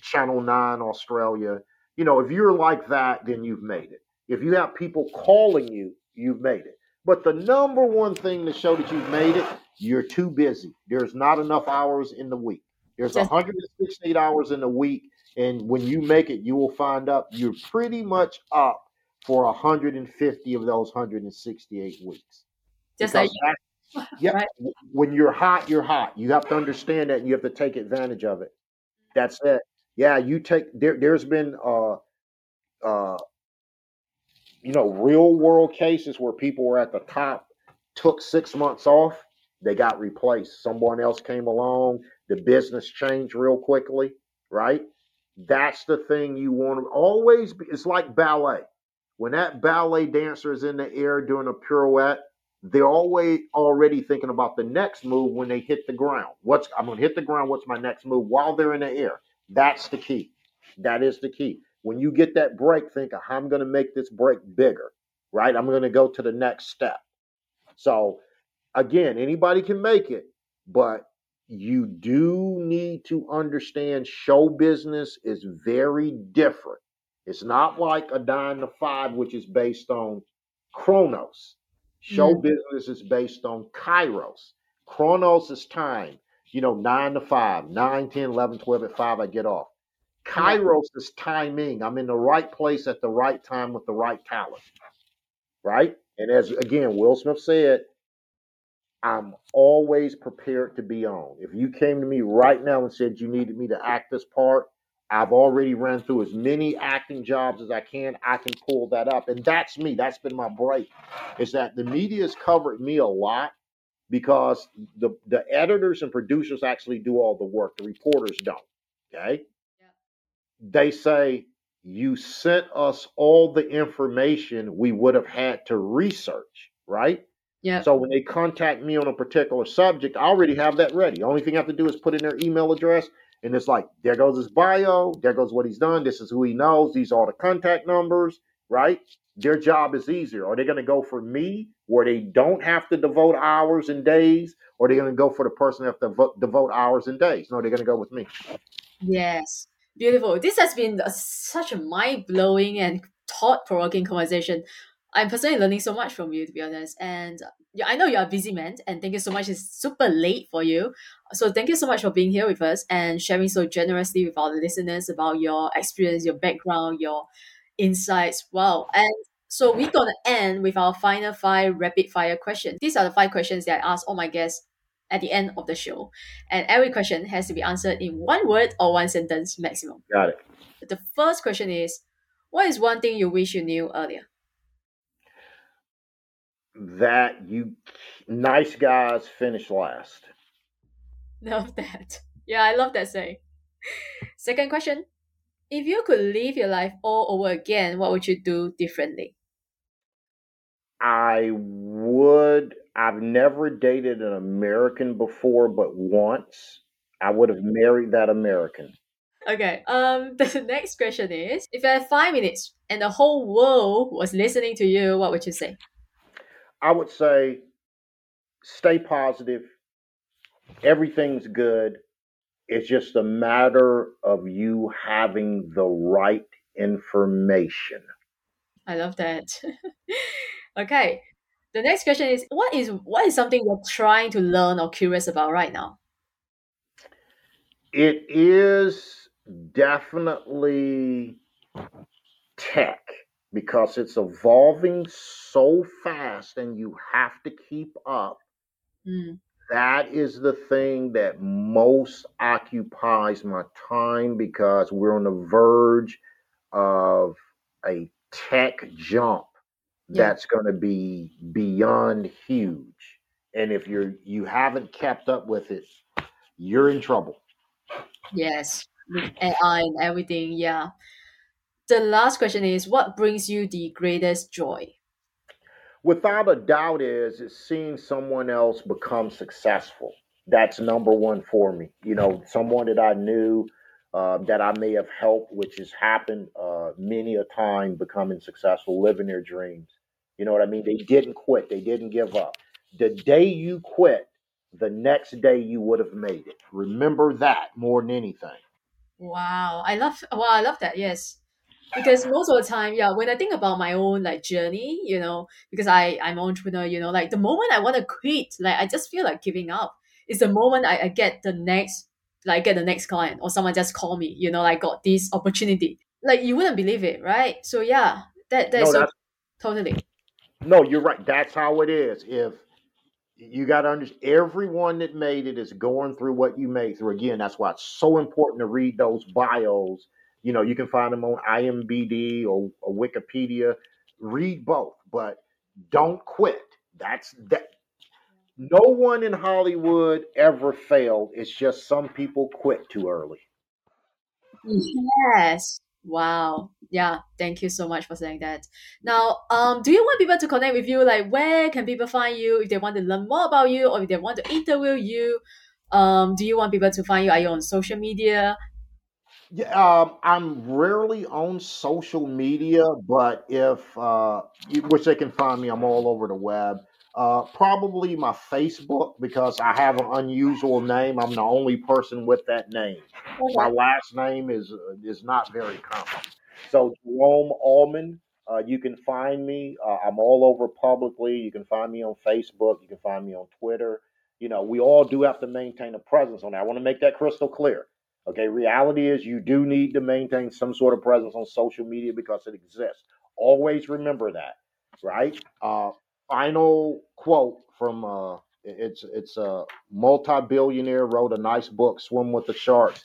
[SPEAKER 1] Channel 9 Australia. You know, if you're like that, then you've made it. If you have people calling you, you've made it. But the number one thing to show that you've made it, you're too busy. There's not enough hours in the week. There's 168 hours in the week. And when you make it, you will find out you're pretty much up for 150 of those 168 weeks.
[SPEAKER 2] Just like
[SPEAKER 1] yeah. Right? When you're hot, you're hot. You have to understand that and you have to take advantage of it. That's it. Yeah, you take there there's been uh uh you know, real world cases where people were at the top, took six months off, they got replaced. Someone else came along, the business changed real quickly, right? That's the thing you want to always be. It's like ballet. When that ballet dancer is in the air doing a pirouette, they're always already thinking about the next move when they hit the ground. What's I'm going to hit the ground. What's my next move while they're in the air? That's the key. That is the key. When you get that break, think of how I'm going to make this break bigger, right? I'm going to go to the next step. So again, anybody can make it, but you do need to understand show business is very different. It's not like a nine to five, which is based on chronos Show mm. business is based on kairos. Chronos is time. You know, 9 to 5, 9, 10, 11, 12 at 5, I get off. Kairos is timing. I'm in the right place at the right time with the right talent. Right? And as again, Will Smith said, I'm always prepared to be on. If you came to me right now and said you needed me to act this part, I've already ran through as many acting jobs as I can. I can pull that up. And that's me. That's been my break. Is that the media's covered me a lot because the, the editors and producers actually do all the work. The reporters don't. Okay. Yeah. They say, you sent us all the information we would have had to research, right?
[SPEAKER 2] Yeah.
[SPEAKER 1] So when they contact me on a particular subject, I already have that ready. The only thing I have to do is put in their email address and it's like, there goes his bio, there goes what he's done, this is who he knows, these are the contact numbers, right? Their job is easier. Are they going to go for me where they don't have to devote hours and days? Or are they going to go for the person that have to devote hours and days? No, they're going to go with me.
[SPEAKER 2] Yes. Beautiful. This has been a, such a mind blowing and thought provoking conversation. I'm personally learning so much from you, to be honest. And yeah, I know you're a busy man, and thank you so much. It's super late for you. So thank you so much for being here with us and sharing so generously with our listeners about your experience, your background, your insights. Wow. And so we're going to end with our final five rapid fire questions. These are the five questions that I ask all my guests at the end of the show. And every question has to be answered in one word or one sentence maximum.
[SPEAKER 1] Got it.
[SPEAKER 2] The first question is What is one thing you wish you knew earlier?
[SPEAKER 1] That you nice guys finish last.
[SPEAKER 2] Love that. Yeah, I love that saying. Second question. If you could live your life all over again, what would you do differently?
[SPEAKER 1] I would I've never dated an American before but once. I would have married that American.
[SPEAKER 2] Okay. Um the next question is if you had five minutes and the whole world was listening to you, what would you say?
[SPEAKER 1] I would say stay positive. Everything's good. It's just a matter of you having the right information.
[SPEAKER 2] I love that. okay. The next question is what is what is something you're trying to learn or curious about right now?
[SPEAKER 1] It is definitely tech because it's evolving so fast and you have to keep up.
[SPEAKER 2] Mm.
[SPEAKER 1] That is the thing that most occupies my time because we're on the verge of a tech jump
[SPEAKER 2] Yeah.
[SPEAKER 1] that's going to be beyond huge. And if you're you haven't kept up with it, you're in trouble.
[SPEAKER 2] Yes, AI and everything. Yeah. The last question is what brings you the greatest joy?
[SPEAKER 1] Without a doubt, is is seeing someone else become successful. That's number one for me. You know, someone that I knew uh, that I may have helped, which has happened uh, many a time, becoming successful, living their dreams. You know what I mean? They didn't quit. They didn't give up. The day you quit, the next day you would have made it. Remember that more than anything.
[SPEAKER 2] Wow, I love wow, I love that. Yes. Because most of the time, yeah, when I think about my own like journey, you know, because I I'm an entrepreneur, you know, like the moment I want to quit, like I just feel like giving up. It's the moment I, I get the next like get the next client or someone just call me, you know, like got this opportunity. Like you wouldn't believe it, right? So yeah, that that's
[SPEAKER 1] No,
[SPEAKER 2] so
[SPEAKER 1] that's
[SPEAKER 2] totally.
[SPEAKER 1] no, you're right. That's how it is. If you got to understand, everyone that made it is going through what you made through. Again, that's why it's so important to read those bios. You know, you can find them on IMBD or, or Wikipedia. Read both, but don't quit. That's that. No one in Hollywood ever failed. It's just some people quit too early.
[SPEAKER 2] Yes. Wow. Yeah. Thank you so much for saying that. Now, um, do you want people to connect with you? Like, where can people find you if they want to learn more about you or if they want to interview you? Um, do you want people to find you? Are you on social media?
[SPEAKER 1] Yeah, um, I'm rarely on social media, but if uh, which they can find me, I'm all over the web. Uh, probably my Facebook because I have an unusual name. I'm the only person with that name. My last name is uh, is not very common. So Jerome Almon, uh, you can find me. Uh, I'm all over publicly. You can find me on Facebook. You can find me on Twitter. You know, we all do have to maintain a presence on there. I want to make that crystal clear. Okay, reality is you do need to maintain some sort of presence on social media because it exists. Always remember that, right? Uh, final quote from uh, it's it's a multi-billionaire wrote a nice book, Swim with the Sharks.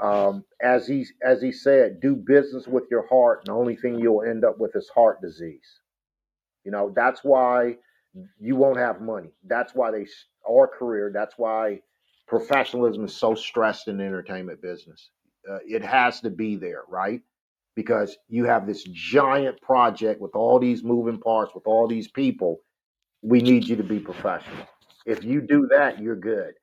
[SPEAKER 1] Um, as he as he said, do business with your heart, and the only thing you'll end up with is heart disease. You know that's why you won't have money. That's why they our career. That's why professionalism is so stressed in the entertainment business. Uh, it has to be there, right? Because you have this giant project with all these moving parts, with all these people. We need you to be professional. If you do that, you're good.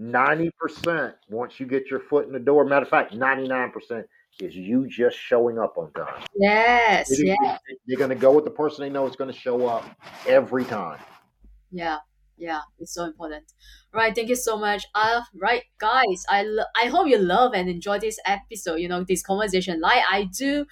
[SPEAKER 1] 90% once you get your foot in the door. Matter of fact, 99% is you just showing up on time.
[SPEAKER 2] Yes.
[SPEAKER 1] They-
[SPEAKER 2] Yeah.
[SPEAKER 1] They're going to go with the person they know is going to show up every time.
[SPEAKER 2] Yeah. Yeah. It's so important. Right. Thank you so much. Uh, right, guys. I lo- I hope you love and enjoy this episode. You know this conversation, like I do.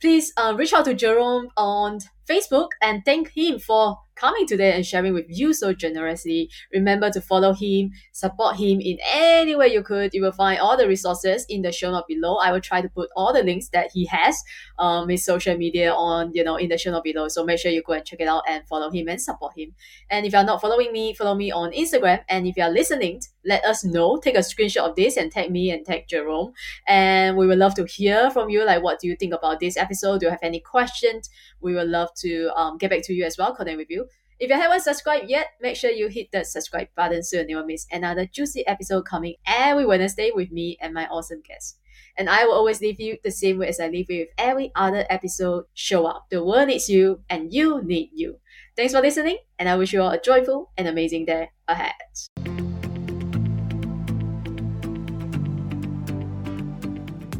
[SPEAKER 2] Please uh, reach out to Jerome on Facebook and thank him for coming today and sharing with you so generously. Remember to follow him, support him in any way you could. You will find all the resources in the show note below. I will try to put all the links that he has, um, his social media on, you know, in the show note below. So make sure you go and check it out and follow him and support him. And if you're not following me, follow me on Instagram. And if you're listening, let us know. Take a screenshot of this and tag me and tag Jerome. And we would love to hear from you. Like, what do you think about this episode? Do you have any questions? We would love to um, get back to you as well, connect with you. If you haven't subscribed yet, make sure you hit that subscribe button so you never miss another juicy episode coming every Wednesday with me and my awesome guests. And I will always leave you the same way as I leave you with every other episode. Show up. The world needs you, and you need you. Thanks for listening, and I wish you all a joyful and amazing day ahead.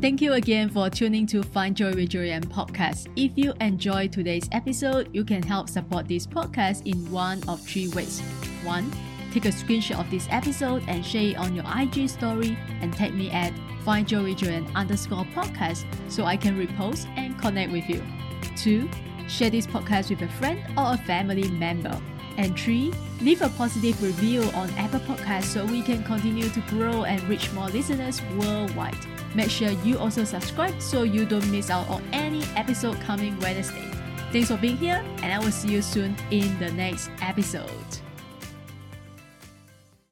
[SPEAKER 2] Thank you again for tuning to Find Joy with Joyan podcast. If you enjoyed today's episode, you can help support this podcast in one of three ways. One, take a screenshot of this episode and share it on your IG story and tag me at Find Joy with Joyan underscore podcast so I can repost and connect with you. Two, share this podcast with a friend or a family member. And three, leave a positive review on Apple Podcasts so we can continue to grow and reach more listeners worldwide. Make sure you also subscribe so you don't miss out on any episode coming Wednesday. Thanks for being here, and I will see you soon in the next episode.